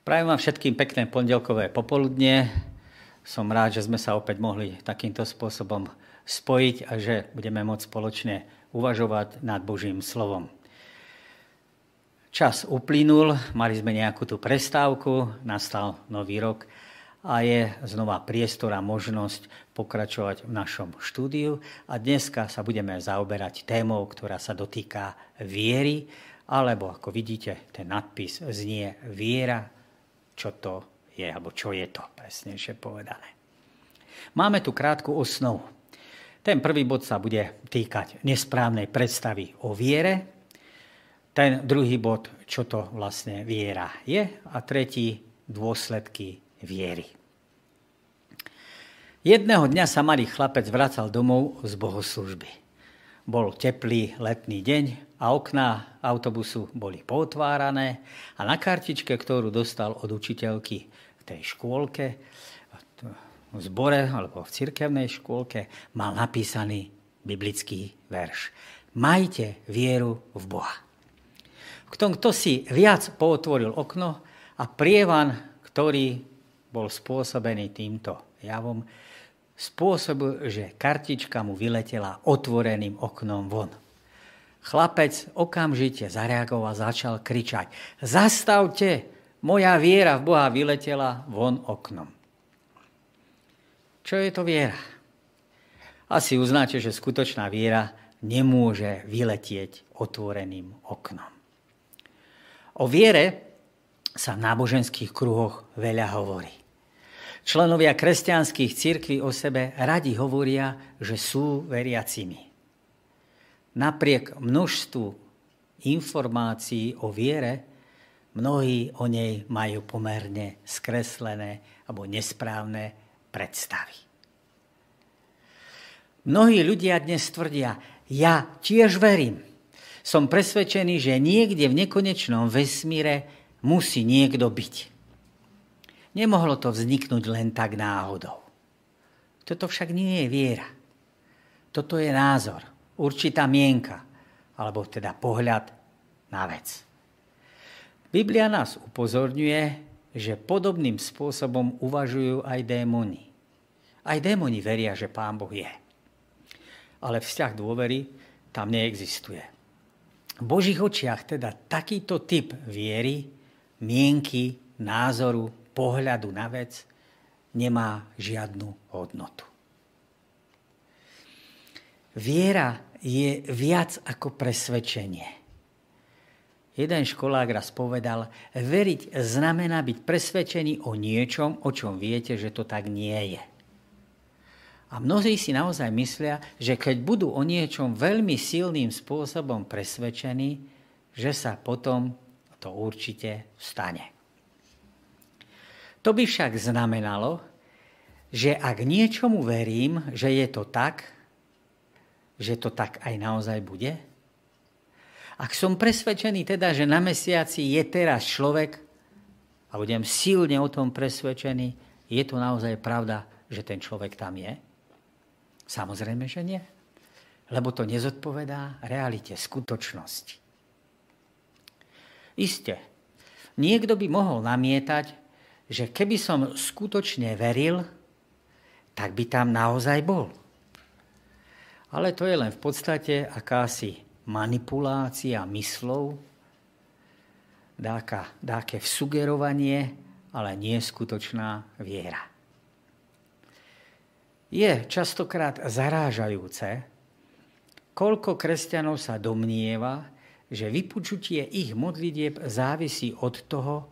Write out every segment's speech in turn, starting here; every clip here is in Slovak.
Prajem vám všetkým pekné pondelkové popoludne. Som rád, že sme sa opäť mohli takýmto spôsobom spojiť a že budeme môcť spoločne uvažovať nad Božím slovom. Čas uplynul, mali sme nejakú tú prestávku, nastal nový rok a je znova priestor a možnosť pokračovať v našom štúdiu. A dneska sa budeme zaoberať témou, ktorá sa dotýka viery, alebo ako vidíte, ten nadpis znie viera čo to je, alebo čo je to, presnejšie povedané. Máme tu krátku osnovu. Ten prvý bod sa bude týkať nesprávnej predstavy o viere, ten druhý bod, čo to vlastne viera je a tretí dôsledky viery. Jedného dňa sa malý chlapec vracal domov z bohoslužby. Bol teplý letný deň a okná autobusu boli potvárané a na kartičke, ktorú dostal od učiteľky v tej škôlke, v zbore alebo v cirkevnej škôlke, mal napísaný biblický verš. Majte vieru v Boha. Kto, kto si viac pootvoril okno a prievan, ktorý bol spôsobený týmto javom, spôsobil, že kartička mu vyletela otvoreným oknom von. Chlapec okamžite zareagoval, začal kričať. Zastavte, moja viera v Boha vyletela von oknom. Čo je to viera? Asi uznáte, že skutočná viera nemôže vyletieť otvoreným oknom. O viere sa v náboženských kruhoch veľa hovorí. Členovia kresťanských cirkví o sebe radi hovoria, že sú veriacimi napriek množstvu informácií o viere, mnohí o nej majú pomerne skreslené alebo nesprávne predstavy. Mnohí ľudia dnes tvrdia, ja tiež verím. Som presvedčený, že niekde v nekonečnom vesmíre musí niekto byť. Nemohlo to vzniknúť len tak náhodou. Toto však nie je viera. Toto je názor určitá mienka, alebo teda pohľad na vec. Biblia nás upozorňuje, že podobným spôsobom uvažujú aj démoni. Aj démoni veria, že Pán Boh je. Ale vzťah dôvery tam neexistuje. V Božích očiach teda takýto typ viery, mienky, názoru, pohľadu na vec nemá žiadnu hodnotu. Viera je viac ako presvedčenie. Jeden školák raz povedal, veriť znamená byť presvedčený o niečom, o čom viete, že to tak nie je. A mnohí si naozaj myslia, že keď budú o niečom veľmi silným spôsobom presvedčení, že sa potom to určite stane. To by však znamenalo, že ak niečomu verím, že je to tak, že to tak aj naozaj bude? Ak som presvedčený teda, že na mesiaci je teraz človek a budem silne o tom presvedčený, je to naozaj pravda, že ten človek tam je? Samozrejme, že nie. Lebo to nezodpovedá realite, skutočnosti. Isté, niekto by mohol namietať, že keby som skutočne veril, tak by tam naozaj bol. Ale to je len v podstate akási manipulácia myslov, dáka, dáke vsugerovanie, ale nie skutočná viera. Je častokrát zarážajúce, koľko kresťanov sa domnieva, že vypočutie ich modlitieb závisí od toho,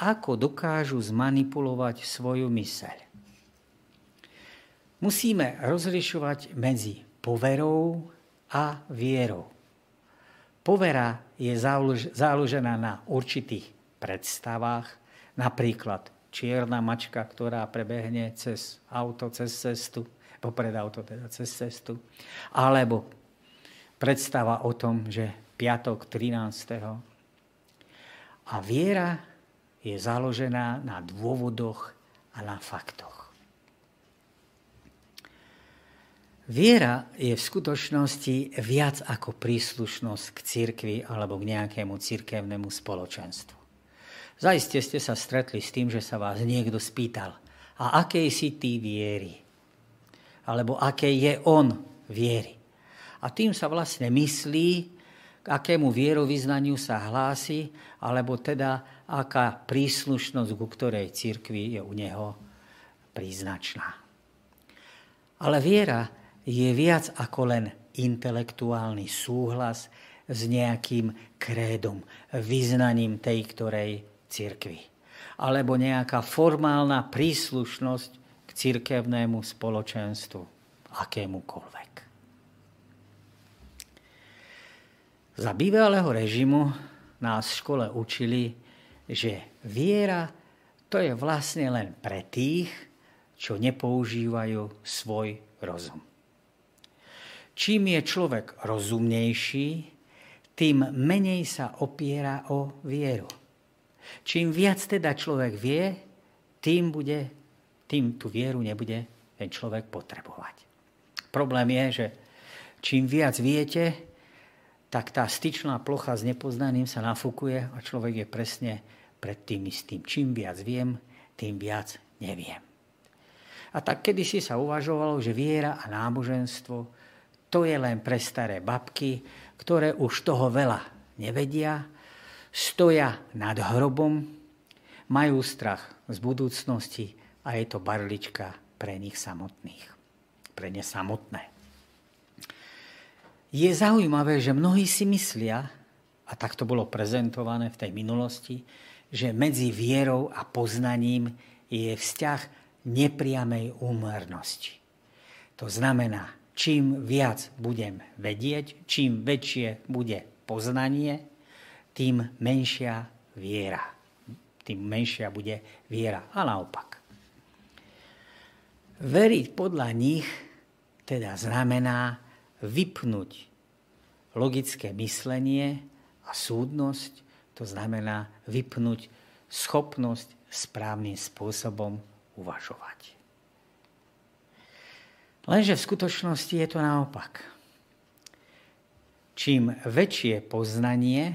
ako dokážu zmanipulovať svoju myseľ. Musíme rozlišovať medzi poverou a vierou. Povera je založená na určitých predstavách, napríklad čierna mačka, ktorá prebehne cez auto, cez cestu, popred auto teda cez cestu, alebo predstava o tom, že piatok 13. A viera je založená na dôvodoch a na faktoch. Viera je v skutočnosti viac ako príslušnosť k cirkvi alebo k nejakému cirkevnému spoločenstvu. Zaiste ste sa stretli s tým, že sa vás niekto spýtal, a akej si ty viery? Alebo aké je on viery? A tým sa vlastne myslí, k akému vierovýznaniu sa hlási, alebo teda aká príslušnosť, ku ktorej cirkvi je u neho príznačná. Ale viera je viac ako len intelektuálny súhlas s nejakým krédom, vyznaním tej ktorej cirkvi. Alebo nejaká formálna príslušnosť k cirkevnému spoločenstvu, akémukoľvek. Za bývalého režimu nás v škole učili, že viera to je vlastne len pre tých, čo nepoužívajú svoj rozum. Čím je človek rozumnejší, tým menej sa opiera o vieru. Čím viac teda človek vie, tým, bude, tým tú vieru nebude ten človek potrebovať. Problém je, že čím viac viete, tak tá styčná plocha s nepoznaným sa nafúkuje a človek je presne pred tým istým. Čím viac viem, tým viac neviem. A tak kedysi sa uvažovalo, že viera a náboženstvo to je len pre staré babky, ktoré už toho veľa nevedia, stoja nad hrobom, majú strach z budúcnosti a je to barlička pre nich samotných, pre ne samotné. Je zaujímavé, že mnohí si myslia, a tak to bolo prezentované v tej minulosti, že medzi vierou a poznaním je vzťah nepriamej úmernosti. To znamená, čím viac budem vedieť, čím väčšie bude poznanie, tým menšia viera. Tým menšia bude viera. A naopak. Veriť podľa nich teda znamená vypnúť logické myslenie a súdnosť, to znamená vypnúť schopnosť správnym spôsobom uvažovať. Lenže v skutočnosti je to naopak. Čím väčšie poznanie,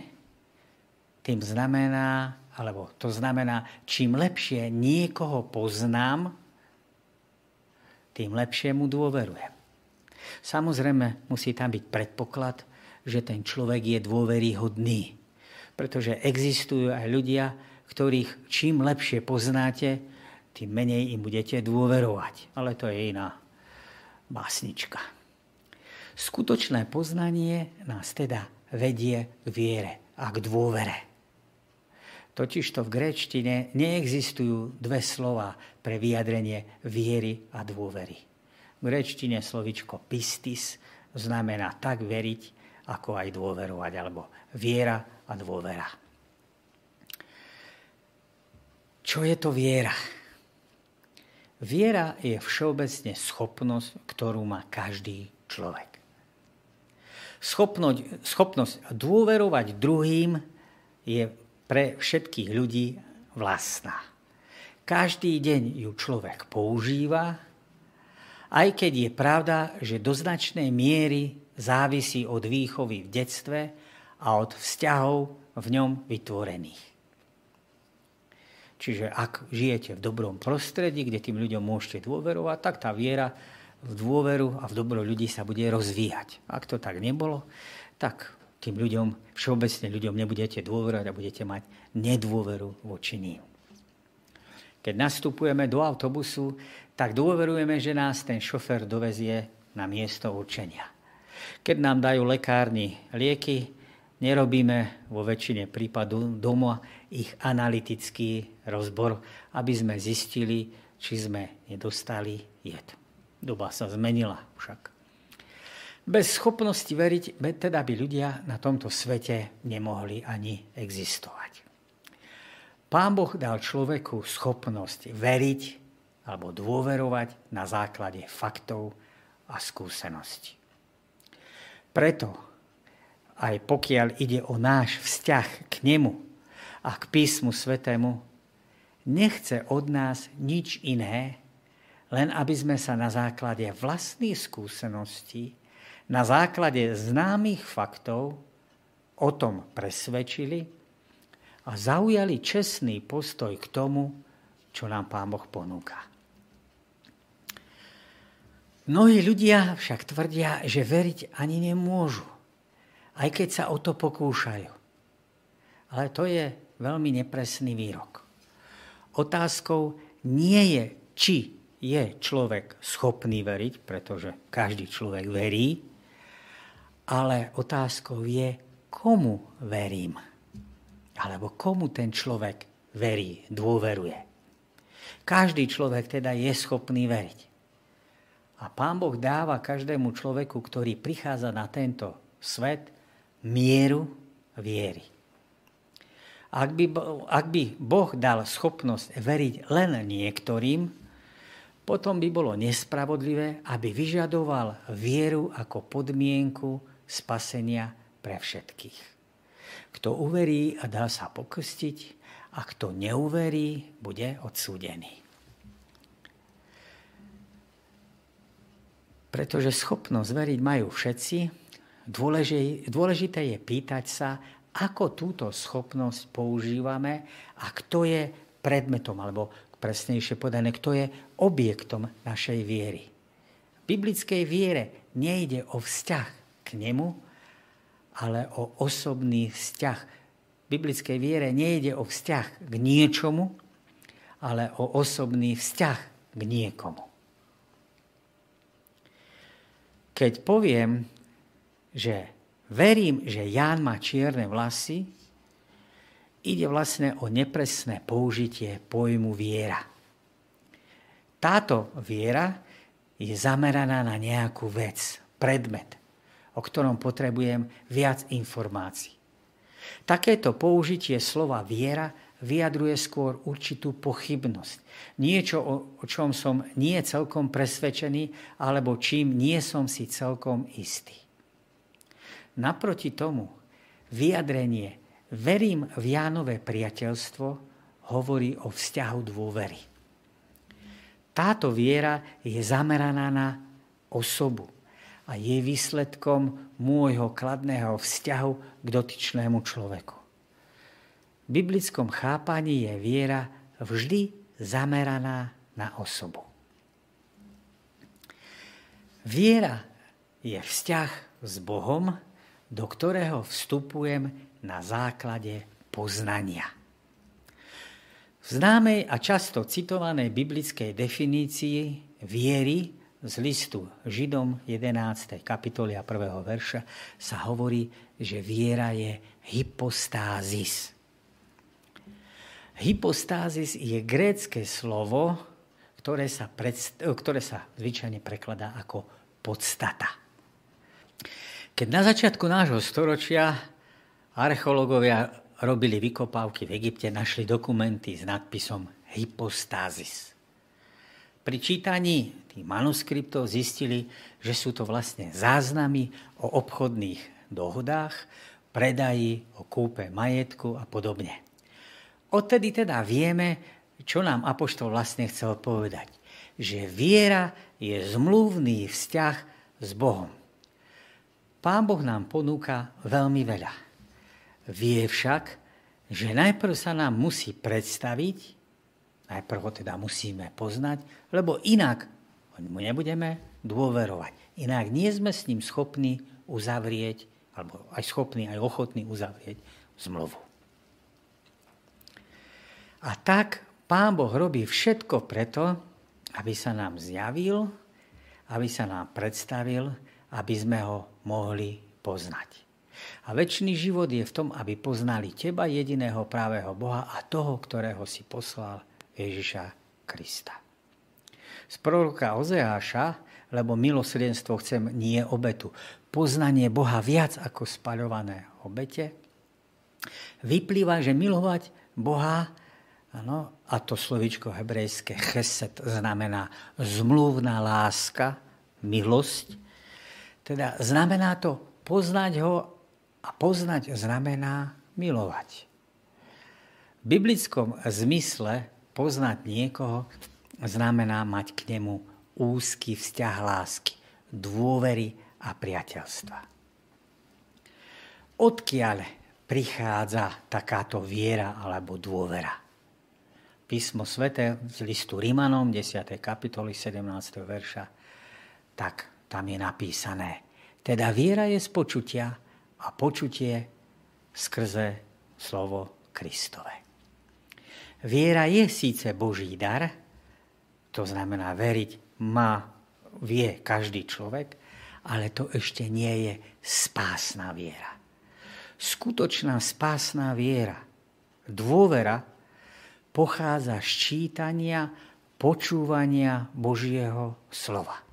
tým znamená, alebo to znamená, čím lepšie niekoho poznám, tým lepšie mu dôverujem. Samozrejme, musí tam byť predpoklad, že ten človek je dôveryhodný. Pretože existujú aj ľudia, ktorých čím lepšie poznáte, tým menej im budete dôverovať. Ale to je iná básnička. Skutočné poznanie nás teda vedie k viere a k dôvere. Totižto v gréčtine neexistujú dve slova pre vyjadrenie viery a dôvery. V gréčtine slovičko pistis znamená tak veriť, ako aj dôverovať, alebo viera a dôvera. Čo je to viera? Viera je všeobecne schopnosť, ktorú má každý človek. Schopnosť, schopnosť dôverovať druhým je pre všetkých ľudí vlastná. Každý deň ju človek používa, aj keď je pravda, že do značnej miery závisí od výchovy v detstve a od vzťahov v ňom vytvorených. Čiže ak žijete v dobrom prostredí, kde tým ľuďom môžete dôverovať, tak tá viera v dôveru a v dobro ľudí sa bude rozvíjať. Ak to tak nebolo, tak tým ľuďom, všeobecne ľuďom nebudete dôverovať a budete mať nedôveru voči ním. Keď nastupujeme do autobusu, tak dôverujeme, že nás ten šofer dovezie na miesto určenia. Keď nám dajú lekárni lieky, nerobíme vo väčšine prípadu doma ich analytický rozbor, aby sme zistili, či sme nedostali jed. Doba sa zmenila však. Bez schopnosti veriť, teda by ľudia na tomto svete nemohli ani existovať. Pán Boh dal človeku schopnosť veriť alebo dôverovať na základe faktov a skúseností. Preto, aj pokiaľ ide o náš vzťah k nemu a k písmu svetému, nechce od nás nič iné, len aby sme sa na základe vlastných skúseností na základe známych faktov o tom presvedčili a zaujali čestný postoj k tomu, čo nám Pán Boh ponúka. Mnohí ľudia však tvrdia, že veriť ani nemôžu, aj keď sa o to pokúšajú. Ale to je veľmi nepresný výrok. Otázkou nie je, či je človek schopný veriť, pretože každý človek verí, ale otázkou je, komu verím. Alebo komu ten človek verí, dôveruje. Každý človek teda je schopný veriť. A Pán Boh dáva každému človeku, ktorý prichádza na tento svet, mieru viery. Ak by, ak by Boh dal schopnosť veriť len niektorým, potom by bolo nespravodlivé, aby vyžadoval vieru ako podmienku spasenia pre všetkých. Kto uverí a dá sa pokrstiť, a kto neuverí, bude odsúdený. Pretože schopnosť veriť majú všetci, dôležité je pýtať sa, ako túto schopnosť používame a kto je predmetom, alebo presnejšie podané, kto je objektom našej viery. V biblickej viere nejde o vzťah k nemu, ale o osobný vzťah. V biblickej viere nejde o vzťah k niečomu, ale o osobný vzťah k niekomu. Keď poviem, že verím, že Ján má čierne vlasy, ide vlastne o nepresné použitie pojmu viera. Táto viera je zameraná na nejakú vec, predmet o ktorom potrebujem viac informácií. Takéto použitie slova viera vyjadruje skôr určitú pochybnosť. Niečo, o, čom som nie celkom presvedčený, alebo čím nie som si celkom istý. Naproti tomu vyjadrenie verím v Jánové priateľstvo hovorí o vzťahu dôvery. Táto viera je zameraná na osobu, a je výsledkom môjho kladného vzťahu k dotyčnému človeku. V biblickom chápaní je viera vždy zameraná na osobu. Viera je vzťah s Bohom, do ktorého vstupujem na základe poznania. V známej a často citovanej biblickej definícii viery z listu Židom 11. kapitoly a 1. verša sa hovorí, že viera je hypostázis. Hypostázis je grécké slovo, ktoré sa, predst- ktoré sa zvyčajne prekladá ako podstata. Keď na začiatku nášho storočia archeológovia robili vykopávky v Egypte, našli dokumenty s nadpisom hypostázis. Pri čítaní tých manuskriptov zistili, že sú to vlastne záznamy o obchodných dohodách, predaji, o kúpe majetku a podobne. Odtedy teda vieme, čo nám Apoštol vlastne chcel povedať. Že viera je zmluvný vzťah s Bohom. Pán Boh nám ponúka veľmi veľa. Vie však, že najprv sa nám musí predstaviť, Najprv ho teda musíme poznať, lebo inak mu nebudeme dôverovať. Inak nie sme s ním schopní uzavrieť, alebo aj schopní, aj ochotní uzavrieť zmluvu. A tak Pán Boh robí všetko preto, aby sa nám zjavil, aby sa nám predstavil, aby sme ho mohli poznať. A väčší život je v tom, aby poznali teba, jediného právého Boha a toho, ktorého si poslal Ježiša Krista. Z proroka Ozeáša, lebo milosrdenstvo chcem nie obetu, poznanie Boha viac ako spaľované obete, vyplýva, že milovať Boha, ano, a to slovičko hebrejské cheset znamená zmluvná láska, milosť, teda znamená to poznať ho a poznať znamená milovať. V biblickom zmysle Poznať niekoho znamená mať k nemu úzky vzťah lásky, dôvery a priateľstva. Odkiaľ prichádza takáto viera alebo dôvera. Písmo svete z listu Rímanom, 10. kapitoly 17. verša, tak tam je napísané. Teda viera je z počutia a počutie skrze slovo Kristove. Viera je síce Boží dar, to znamená veriť má, vie každý človek, ale to ešte nie je spásna viera. Skutočná spásna viera, dôvera, pochádza z čítania, počúvania Božieho slova.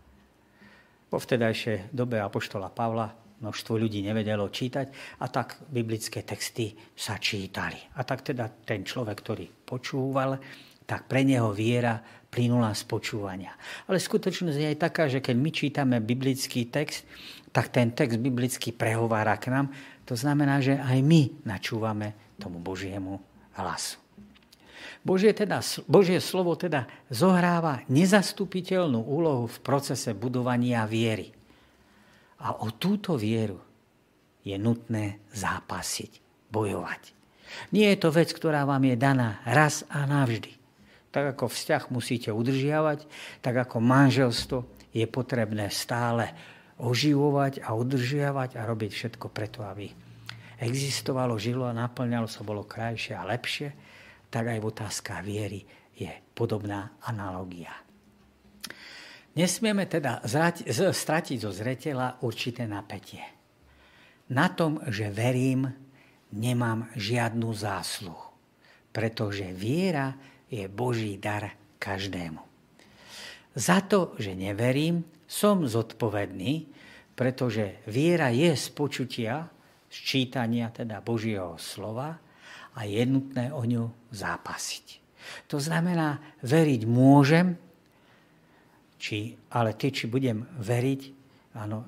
Po vtedajšej dobe Apoštola Pavla množstvo ľudí nevedelo čítať a tak biblické texty sa čítali. A tak teda ten človek, ktorý počúval, tak pre neho viera plynula z počúvania. Ale skutočnosť je aj taká, že keď my čítame biblický text, tak ten text biblicky prehovára k nám. To znamená, že aj my načúvame tomu Božiemu hlasu. Božie, teda, Božie slovo teda zohráva nezastupiteľnú úlohu v procese budovania viery. A o túto vieru je nutné zápasiť, bojovať. Nie je to vec, ktorá vám je daná raz a navždy. Tak ako vzťah musíte udržiavať, tak ako manželstvo je potrebné stále oživovať a udržiavať a robiť všetko preto, aby existovalo, žilo a naplňalo sa, bolo krajšie a lepšie, tak aj v otázka viery je podobná analogia. Nesmieme teda stratiť zo zretela určité napätie. Na tom, že verím, nemám žiadnu zásluhu, pretože viera je Boží dar každému. Za to, že neverím, som zodpovedný, pretože viera je z počutia, z čítania teda Božieho slova a je nutné o ňu zápasiť. To znamená, veriť môžem, či, ale ty, či budem veriť, áno,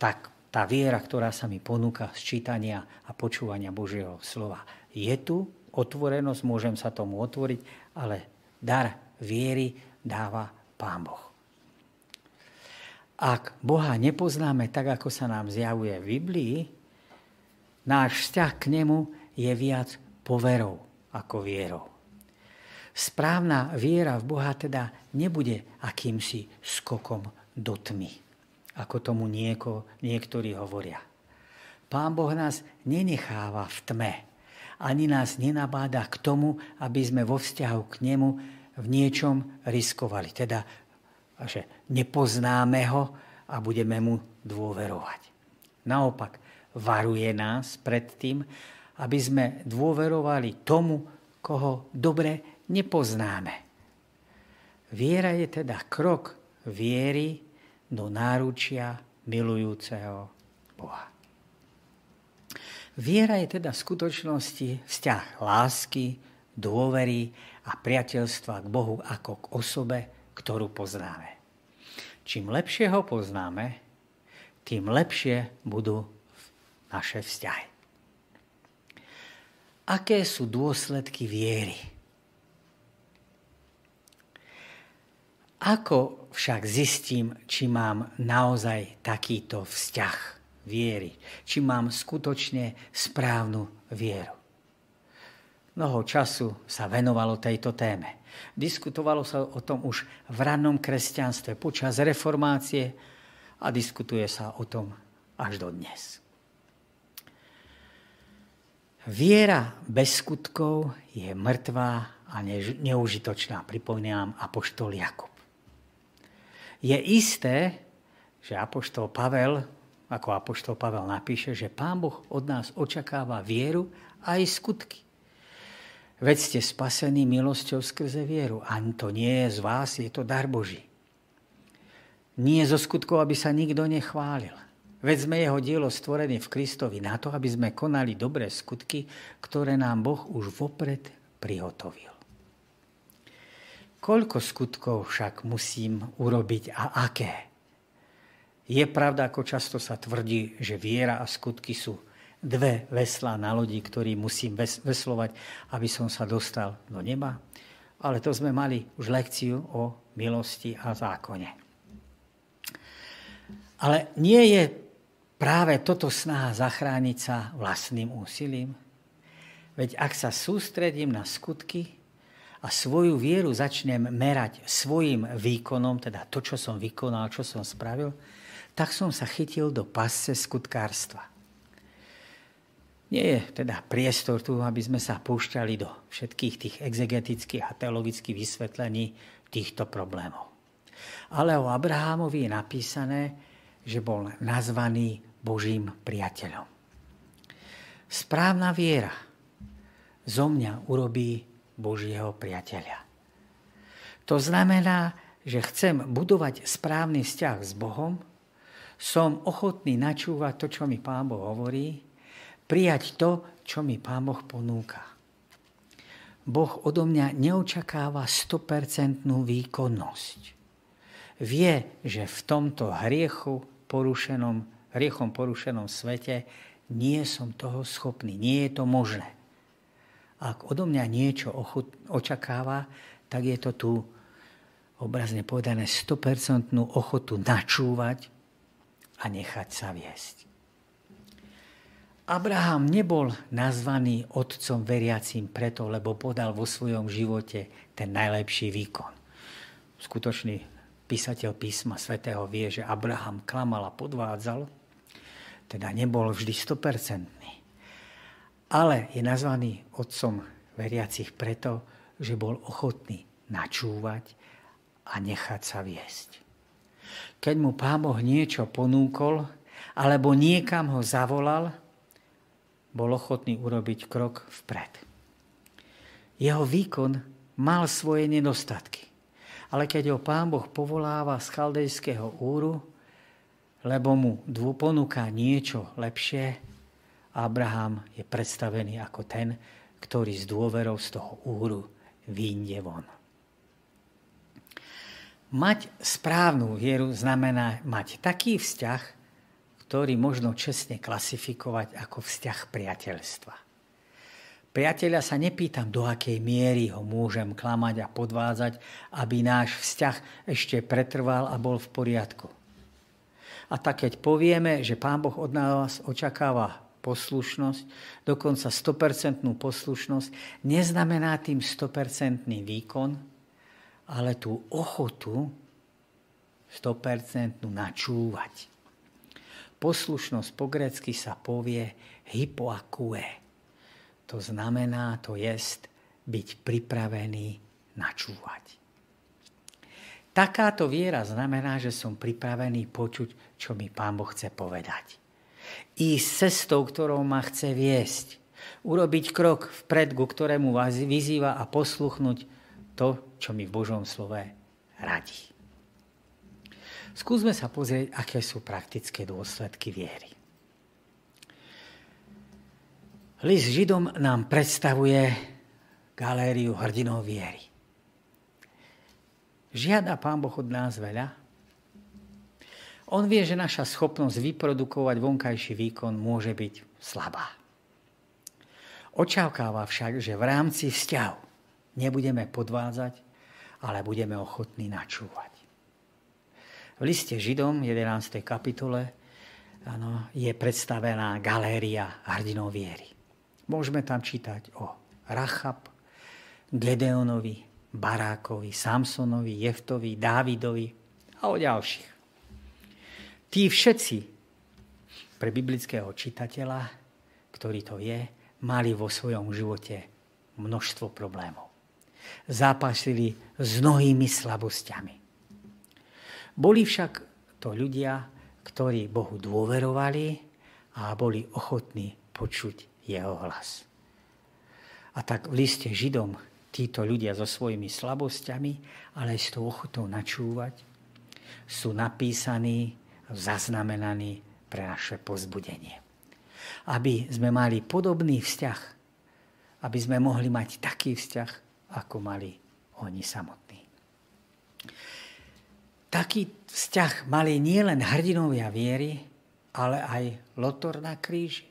tak tá viera, ktorá sa mi ponúka z čítania a počúvania Božieho slova, je tu, otvorenosť, môžem sa tomu otvoriť, ale dar viery dáva Pán Boh. Ak Boha nepoznáme tak, ako sa nám zjavuje v Biblii, náš vzťah k nemu je viac poverou ako vierou. Správna viera v Boha teda nebude akýmsi skokom do tmy, ako tomu nieko, niektorí hovoria. Pán Boh nás nenecháva v tme, ani nás nenabáda k tomu, aby sme vo vzťahu k nemu v niečom riskovali. Teda, že nepoznáme ho a budeme mu dôverovať. Naopak, varuje nás pred tým, aby sme dôverovali tomu, koho dobre nepoznáme. Viera je teda krok viery do náručia milujúceho Boha. Viera je teda v skutočnosti vzťah lásky, dôvery a priateľstva k Bohu ako k osobe, ktorú poznáme. Čím lepšie ho poznáme, tým lepšie budú naše vzťahy. Aké sú dôsledky viery? Ako však zistím, či mám naozaj takýto vzťah viery, či mám skutočne správnu vieru. Mnoho času sa venovalo tejto téme. Diskutovalo sa o tom už v rannom kresťanstve počas reformácie a diskutuje sa o tom až do dnes. Viera bez skutkov je mŕtvá a neužitočná, pripomínam Apoštol Jakub. Je isté, že Apoštol Pavel, ako Apoštol Pavel napíše, že Pán Boh od nás očakáva vieru a aj skutky. Veď ste spasení milosťou skrze vieru. A to nie je z vás, je to dar Boží. Nie zo skutkov, aby sa nikto nechválil. Veď sme jeho dielo stvorené v Kristovi na to, aby sme konali dobré skutky, ktoré nám Boh už vopred prihotovil. Koľko skutkov však musím urobiť a aké? Je pravda, ako často sa tvrdí, že viera a skutky sú dve veslá na lodi, ktorý musím veslovať, aby som sa dostal do neba? Ale to sme mali už lekciu o milosti a zákone. Ale nie je práve toto snaha zachrániť sa vlastným úsilím? Veď ak sa sústredím na skutky a svoju vieru začnem merať svojim výkonom, teda to, čo som vykonal, čo som spravil, tak som sa chytil do pasce skutkárstva. Nie je teda priestor tu, aby sme sa púšťali do všetkých tých exegetických a teologických vysvetlení týchto problémov. Ale o Abrahámovi je napísané, že bol nazvaný Božím priateľom. Správna viera zo mňa urobí Božieho priateľa. To znamená, že chcem budovať správny vzťah s Bohom, som ochotný načúvať to, čo mi Pán Boh hovorí, prijať to, čo mi Pán Boh ponúka. Boh odo mňa neočakáva 100% výkonnosť. Vie, že v tomto hriechu porušenom, hriechom porušenom svete nie som toho schopný, nie je to možné. Ak odo mňa niečo očakáva, tak je to tu obrazne povedané 100% ochotu načúvať a nechať sa viesť. Abraham nebol nazvaný otcom veriacím preto, lebo podal vo svojom živote ten najlepší výkon. Skutočný písateľ písma svätého vie, že Abraham klamal a podvádzal, teda nebol vždy 100%. Ale je nazvaný otcom veriacich preto, že bol ochotný načúvať a nechať sa viesť keď mu Pán Boh niečo ponúkol, alebo niekam ho zavolal, bol ochotný urobiť krok vpred. Jeho výkon mal svoje nedostatky. Ale keď ho Pán Boh povoláva z chaldejského úru, lebo mu ponúka niečo lepšie, Abraham je predstavený ako ten, ktorý s dôverou z toho úru vyjde von. Mať správnu vieru znamená mať taký vzťah, ktorý možno čestne klasifikovať ako vzťah priateľstva. Priateľa sa nepýtam, do akej miery ho môžem klamať a podvádzať, aby náš vzťah ešte pretrval a bol v poriadku. A tak keď povieme, že Pán Boh od nás očakáva poslušnosť, dokonca 100% poslušnosť, neznamená tým 100% výkon, ale tú ochotu 100% načúvať. Poslušnosť po grecky sa povie hypoakue. To znamená, to jest byť pripravený načúvať. Takáto viera znamená, že som pripravený počuť, čo mi Pán Boh chce povedať. Ísť cestou, ktorou ma chce viesť. Urobiť krok vpred, ku ktorému vás vyzýva a posluchnúť to, čo mi v Božom slove radí. Skúsme sa pozrieť, aké sú praktické dôsledky viery. List Židom nám predstavuje galériu hrdinov viery. Žiada Pán Boh od nás veľa. On vie, že naša schopnosť vyprodukovať vonkajší výkon môže byť slabá. Očakáva však, že v rámci vzťahu Nebudeme podvádzať, ale budeme ochotní načúvať. V liste Židom 11. kapitole ano, je predstavená galéria hrdinov viery. Môžeme tam čítať o Rachab, Gedeonovi, Barákovi, Samsonovi, Jeftovi, Dávidovi a o ďalších. Tí všetci pre biblického čitateľa, ktorý to je, mali vo svojom živote množstvo problémov zápasili s mnohými slabosťami. Boli však to ľudia, ktorí Bohu dôverovali a boli ochotní počuť jeho hlas. A tak v liste Židom títo ľudia so svojimi slabosťami, ale aj s tou ochotou načúvať, sú napísaní, zaznamenaní pre naše pozbudenie. Aby sme mali podobný vzťah, aby sme mohli mať taký vzťah, ako mali oni samotní. Taký vzťah mali nielen hrdinovia viery, ale aj Lotor na kríži.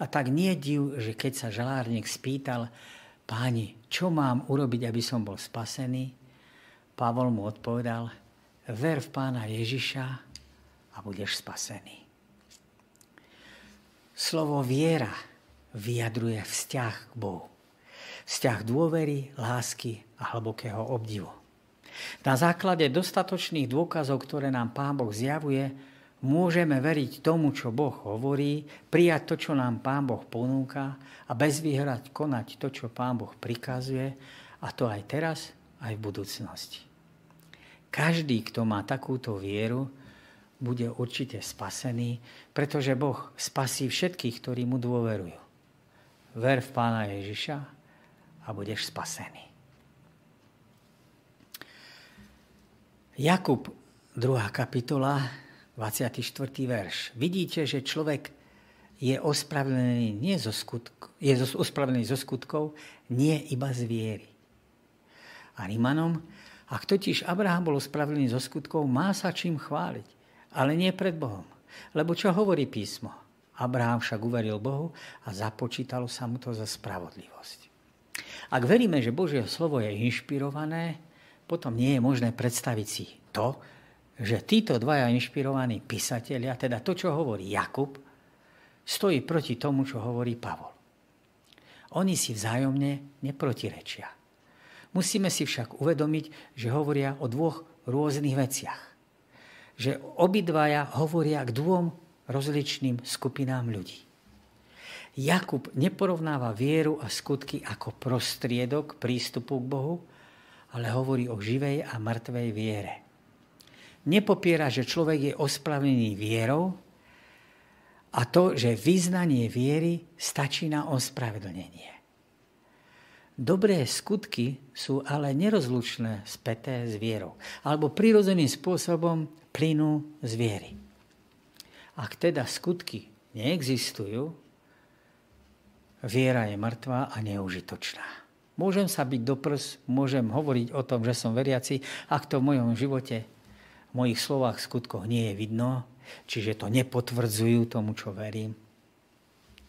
A tak nie div, že keď sa žalárnik spýtal, páni, čo mám urobiť, aby som bol spasený, Pavol mu odpovedal, ver v pána Ježiša a budeš spasený. Slovo viera vyjadruje vzťah k Bohu. Vzťah dôvery, lásky a hlbokého obdivu. Na základe dostatočných dôkazov, ktoré nám Pán Boh zjavuje, môžeme veriť tomu, čo Boh hovorí, prijať to, čo nám Pán Boh ponúka a bez výhrať konať to, čo Pán Boh prikazuje, a to aj teraz, aj v budúcnosti. Každý, kto má takúto vieru, bude určite spasený, pretože Boh spasí všetkých, ktorí mu dôverujú. Ver v Pána Ježiša a budeš spasený. Jakub, 2. kapitola, 24. verš. Vidíte, že človek je ospravedlený, nie zo skutk, je ospravedlený zo skutkov, nie iba z viery. A Rímanom, ak totiž Abraham bol ospravedlený zo skutkov, má sa čím chváliť, ale nie pred Bohom. Lebo čo hovorí písmo? Abraham však uveril Bohu a započítalo sa mu to za spravodlivosť. Ak veríme, že Božie slovo je inšpirované, potom nie je možné predstaviť si to, že títo dvaja inšpirovaní písatelia, teda to, čo hovorí Jakub, stojí proti tomu, čo hovorí Pavol. Oni si vzájomne neprotirečia. Musíme si však uvedomiť, že hovoria o dvoch rôznych veciach. Že obidvaja hovoria k dvom rozličným skupinám ľudí. Jakub neporovnáva vieru a skutky ako prostriedok prístupu k Bohu, ale hovorí o živej a mŕtvej viere. Nepopiera, že človek je ospravený vierou a to, že vyznanie viery stačí na ospravedlnenie. Dobré skutky sú ale nerozlučné späté s vierou, alebo prirodzeným spôsobom plynú z viery. Ak teda skutky neexistujú, viera je mŕtva a neužitočná. Môžem sa byť do prs, môžem hovoriť o tom, že som veriaci, ak to v mojom živote, v mojich slovách, skutkoch nie je vidno, čiže to nepotvrdzujú tomu, čo verím,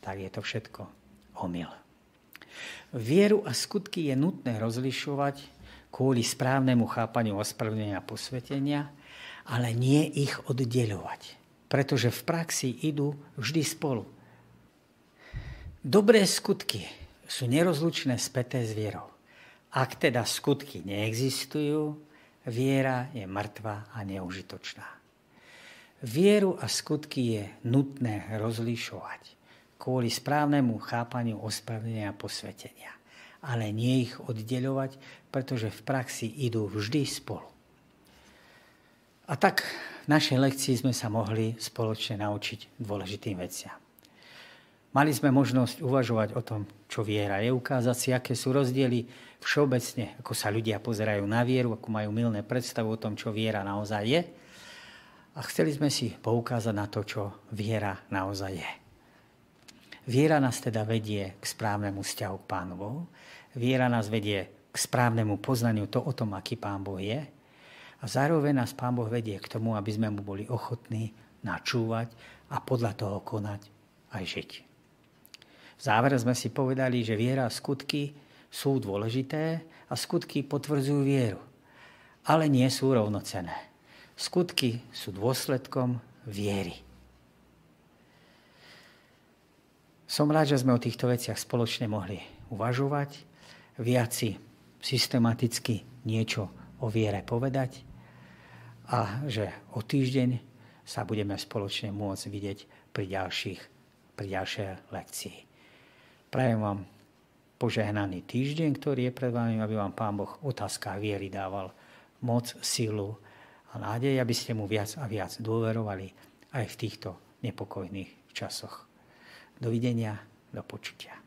tak je to všetko omyl. Vieru a skutky je nutné rozlišovať kvôli správnemu chápaniu ospravedlnenia a posvetenia, ale nie ich oddeľovať, pretože v praxi idú vždy spolu. Dobré skutky sú nerozlučné späté s vierou. Ak teda skutky neexistujú, viera je mŕtva a neužitočná. Vieru a skutky je nutné rozlišovať kvôli správnemu chápaniu ospravedlenia a posvetenia. Ale nie ich oddeľovať, pretože v praxi idú vždy spolu. A tak v našej lekcii sme sa mohli spoločne naučiť dôležitým veciam. Mali sme možnosť uvažovať o tom, čo viera je, ukázať si, aké sú rozdiely všeobecne, ako sa ľudia pozerajú na vieru, ako majú milné predstavu o tom, čo viera naozaj je. A chceli sme si poukázať na to, čo viera naozaj je. Viera nás teda vedie k správnemu vzťahu k Pánu Bohu. Viera nás vedie k správnemu poznaniu to o tom, aký Pán Boh je. A zároveň nás Pán Boh vedie k tomu, aby sme mu boli ochotní načúvať a podľa toho konať aj žiť. V závere sme si povedali, že viera a skutky sú dôležité a skutky potvrdzujú vieru, ale nie sú rovnocené. Skutky sú dôsledkom viery. Som rád, že sme o týchto veciach spoločne mohli uvažovať, viac si systematicky niečo o viere povedať a že o týždeň sa budeme spoločne môcť vidieť pri, ďalších, pri ďalšej lekcii. Prajem vám požehnaný týždeň, ktorý je pred vami, aby vám Pán Boh otázkach viery dával moc, silu a nádej, aby ste mu viac a viac dôverovali aj v týchto nepokojných časoch. Dovidenia, do počutia.